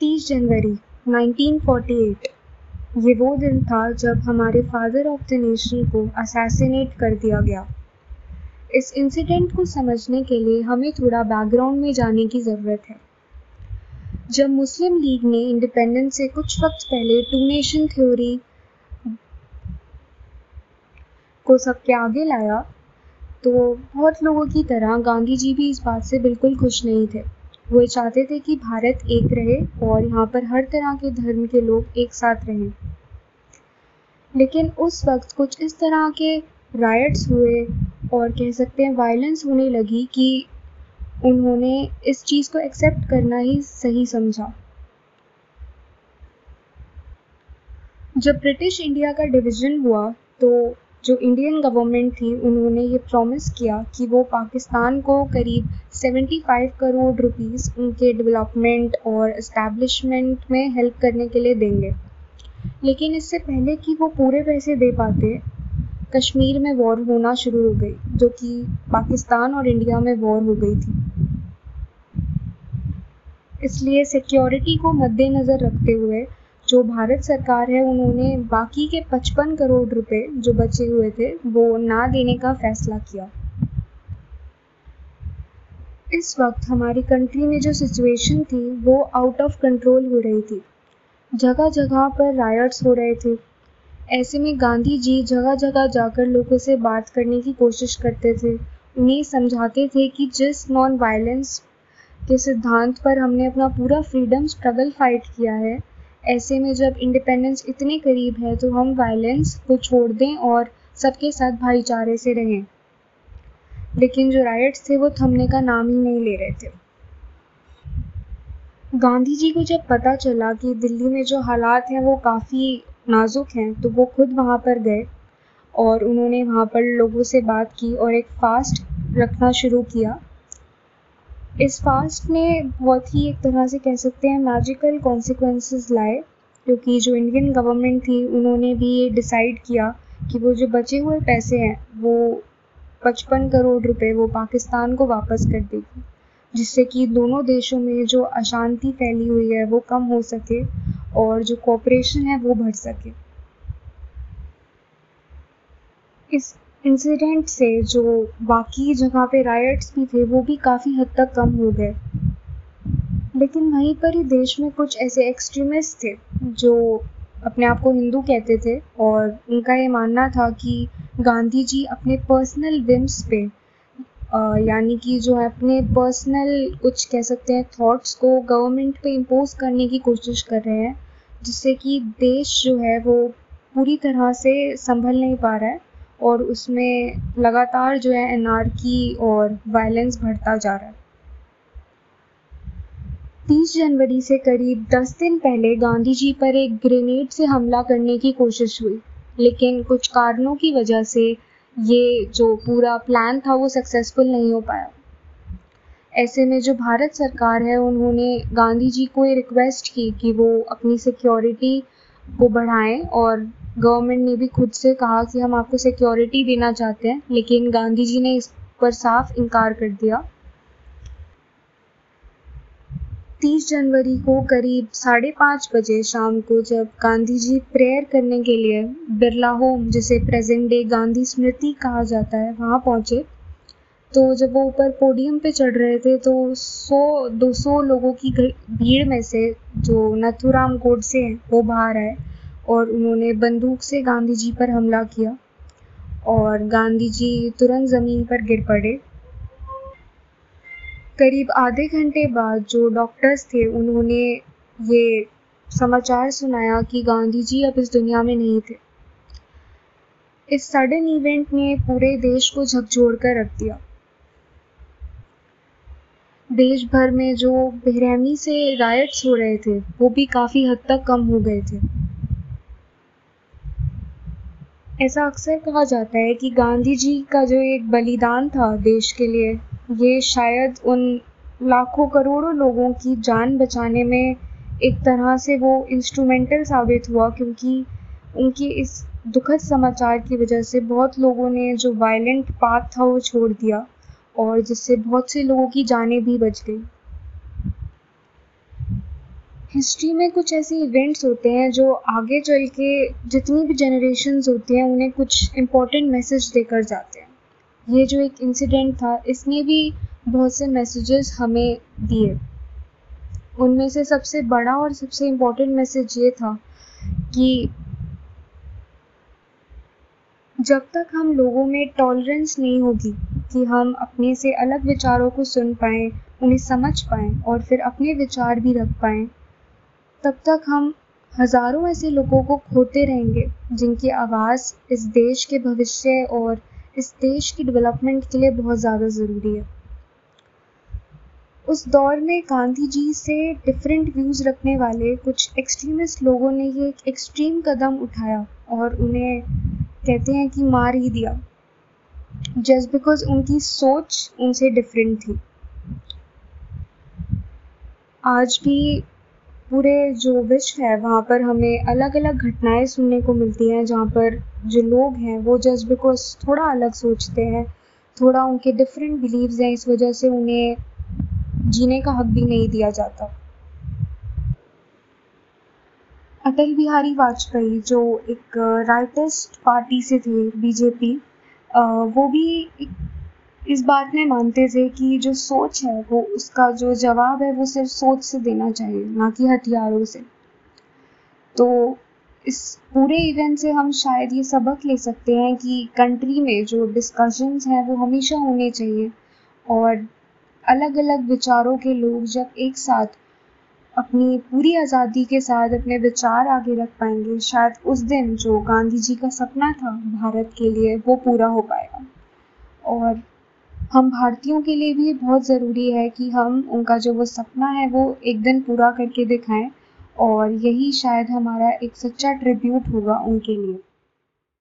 30 जनवरी 1948 ये वो दिन था जब हमारे फादर ऑफ़ द नेशन को असैसिनेट कर दिया गया। इस इंसिडेंट को समझने के लिए हमें थोड़ा बैकग्राउंड में जाने की ज़रूरत है। जब मुस्लिम लीग ने इंडिपेंडेंस से कुछ वक्त पहले टू नेशन थ्योरी को सबके आगे लाया तो बहुत लोगों की तरह गांधी जी भी इस बात से बिल्कुल खुश नहीं थे। वो चाहते थे कि भारत एक रहे और यहाँ पर हर तरह के धर्म के लोग एक साथ रहें। लेकिन उस वक्त कुछ इस तरह के राइट्स हुए और कह सकते हैं वायलेंस होने लगी कि उन्होंने इस चीज़ को एक्सेप्ट करना ही सही समझा। जब ब्रिटिश इंडिया का डिवीज़न हुआ तो जो इंडियन गवर्नमेंट थी, उन्होंने ये प्रॉमिस किया कि वो पाकिस्तान को करीब 75 करोड़ रुपीस उनके डेवलपमेंट और इस्टेब्लिशमेंट में हेल्प करने के लिए देंगे। लेकिन इससे पहले कि वो पूरे पैसे दे पाते, कश्मीर में वॉर होना शुरू हो गई, जो कि पाकिस्तान और इंडिया में वॉर हो गई थी। इसलिए सिक्योरिटी को मद्देनज़र रखते हुए जो भारत सरकार है, उन्होंने बाकी के 55 करोड़ रुपए जो बचे हुए थे, वो ना देने का फैसला किया। इस वक्त हमारी कंट्री में जो सिचुएशन थी, वो आउट ऑफ़ कंट्रोल हो रही थी। जगह जगह पर रायट्स हो रहे थे। ऐसे में गांधी जी जगह जगह जाकर लोगों से बात करने की कोशिश करते थे। उन्हें समझाते थे कि जिस नॉन वायलेंस के सिद्धांत पर हमने अपना पूरा फ्रीडम स्ट्रगल फाइट किया है ऐसे में जब इंडिपेंडेंस इतने करीब है तो हम वायलेंस को छोड़ दें और सबके साथ भाईचारे से रहें। लेकिन जो राइट्स थे, वो थमने का नाम ही नहीं ले रहे थे। गांधी जी को जब पता चला कि दिल्ली में जो हालात हैं, वो काफ़ी नाजुक हैं तो वो खुद वहाँ पर गए और उन्होंने वहाँ पर लोगों से बात की और एक फास्ट रखना शुरू किया। इस फास्ट ने बहुत ही एक तरह से कह सकते हैं मैजिकल कॉन्सिक्वेंसेस लाए, क्योंकि जो इंडियन गवर्नमेंट थी, उन्होंने भी ये डिसाइड किया कि वो जो बचे हुए पैसे हैं, वो पचपन करोड़ रुपए वो पाकिस्तान को वापस कर देगी, जिससे कि दोनों देशों में जो अशांति फैली हुई है, वो कम हो सके और जो कॉपरेशन है, वो बढ़ सके। इस इंसिडेंट से जो बाकी जगह पे राइट्स भी थे, वो भी काफ़ी हद तक कम हो गए। लेकिन वहीं पर ही देश में कुछ ऐसे एक्सट्रीमिस्ट थे, जो अपने आप को हिंदू कहते थे और उनका ये मानना था कि गांधी जी अपने पर्सनल विम्स पे यानी कि जो है अपने पर्सनल कुछ कह सकते हैं थॉट्स को गवर्नमेंट पे इम्पोज करने की कोशिश कर रहे हैं, जिससे कि देश जो है वो पूरी तरह से संभल नहीं पा रहा है। और उसमें लगातार जो है एनार्की और वायलेंस बढ़ता जा रहा है। तीस जनवरी से करीब दस दिन पहले गांधी जी पर एक ग्रेनेड से हमला करने की कोशिश हुई, लेकिन कुछ कारणों की वजह से ये जो पूरा प्लान था वो सक्सेसफुल नहीं हो पाया। ऐसे में जो भारत सरकार है, उन्होंने गांधी जी को ये रिक्वेस्ट की कि वो अपनी सिक्योरिटी को बढ़ाएँ और गवर्नमेंट ने भी खुद से कहा कि हम आपको सिक्योरिटी देना चाहते हैं, लेकिन गांधी जी ने इस पर साफ़ इनकार कर दिया। तीस जनवरी को करीब साढ़े पाँच बजे शाम को जब गांधी जी प्रेयर करने के लिए बिरला होम, जिसे प्रेजेंट डे गांधी स्मृति कहा जाता है, वहाँ पहुँचे तो जब वो ऊपर पोडियम पे चढ़ रहे थे तो सौ, दो सौ लोगों की भीड़ में से जो नथुराम गोडसे हैं, वो बाहर आए। और उन्होंने बंदूक से गांधी जी पर हमला किया और गांधी जी तुरंत ज़मीन पर गिर पड़े। करीब आधे घंटे बाद जो डॉक्टर्स थे, उन्होंने ये समाचार सुनाया कि गांधी जी अब इस दुनिया में नहीं थे। इस सडन इवेंट ने पूरे देश को झकझोर कर रख दिया। देश भर में जो बेरहमी से रायट्स हो रहे थे, वो भी काफ़ी हद तक कम हो गए थे। ऐसा अक्सर कहा जाता है कि गांधी जी का जो एक बलिदान था देश के लिए, ये शायद उन लाखों करोड़ों लोगों की जान बचाने में एक तरह से वो इंस्ट्रूमेंटल साबित हुआ क्योंकि उनके इस दुखद समाचार की वजह से बहुत लोगों ने जो वायलेंट पाथ था वो छोड़ दिया और जिससे बहुत से लोगों की जानें भी बच गई। हिस्ट्री में कुछ ऐसे इवेंट्स होते हैं जो आगे चल के जितनी भी जनरेशन्स होती हैं, उन्हें कुछ इम्पोर्टेंट मैसेज देकर जाते हैं। ये जो एक इंसिडेंट था इसने भी बहुत से मैसेजेस हमें दिए। उनमें से सबसे बड़ा और सबसे इम्पोर्टेंट मैसेज ये था कि जब तक हम लोगों में टॉलरेंस नहीं होगी, कि हम अपने से अलग विचारों को सुन पाएँ, उन्हें समझ पाएँ और फिर अपने विचार भी रख पाएँ तब तक हम हज़ारों ऐसे लोगों को खोते रहेंगे, जिनकी आवाज़ इस देश के भविष्य और इस देश की डेवलपमेंट के लिए बहुत ज़्यादा ज़रूरी है। उस दौर में गांधी जी से डिफरेंट व्यूज़ रखने वाले कुछ एक्सट्रीमिस्ट लोगों ने ये एक एक्सट्रीम कदम उठाया और उन्हें कहते हैं कि मार ही दिया। जस्ट बिकॉज़ उनकी सोच उनसे डिफरेंट थी। आज भी पूरे जो विश्व है, वहाँ पर हमें अलग अलग घटनाएँ सुनने को मिलती हैं, जहाँ पर जो लोग हैं, वो जस्ट बिकॉज़ थोड़ा अलग सोचते हैं, थोड़ा उनके डिफरेंट बिलीव्स हैं, इस वजह से उन्हें जीने का हक भी नहीं दिया जाता। अटल बिहारी वाजपेयी, जो एक राइटिस्ट पार्टी से थे बीजेपी वो भी एक इस बात में मानते थे कि जो सोच है, वो उसका जो जवाब है, वो सिर्फ़ सोच से देना चाहिए, ना कि हथियारों से। तो इस पूरे इवेंट से हम शायद ये सबक ले सकते हैं कि कंट्री में जो डिस्कशंस हैं, वो हमेशा होने चाहिए और अलग अलग विचारों के लोग जब एक साथ अपनी पूरी आज़ादी के साथ अपने विचार आगे रख पाएँगे, शायद उस दिन जो गांधी जी का सपना था भारत के लिए, वो पूरा हो पाएगा। और हम भारतीयों के लिए भी बहुत ज़रूरी है कि हम उनका जो वो सपना है वो एक दिन पूरा करके दिखाएँ और यही शायद हमारा एक सच्चा ट्रिब्यूट होगा उनके लिए।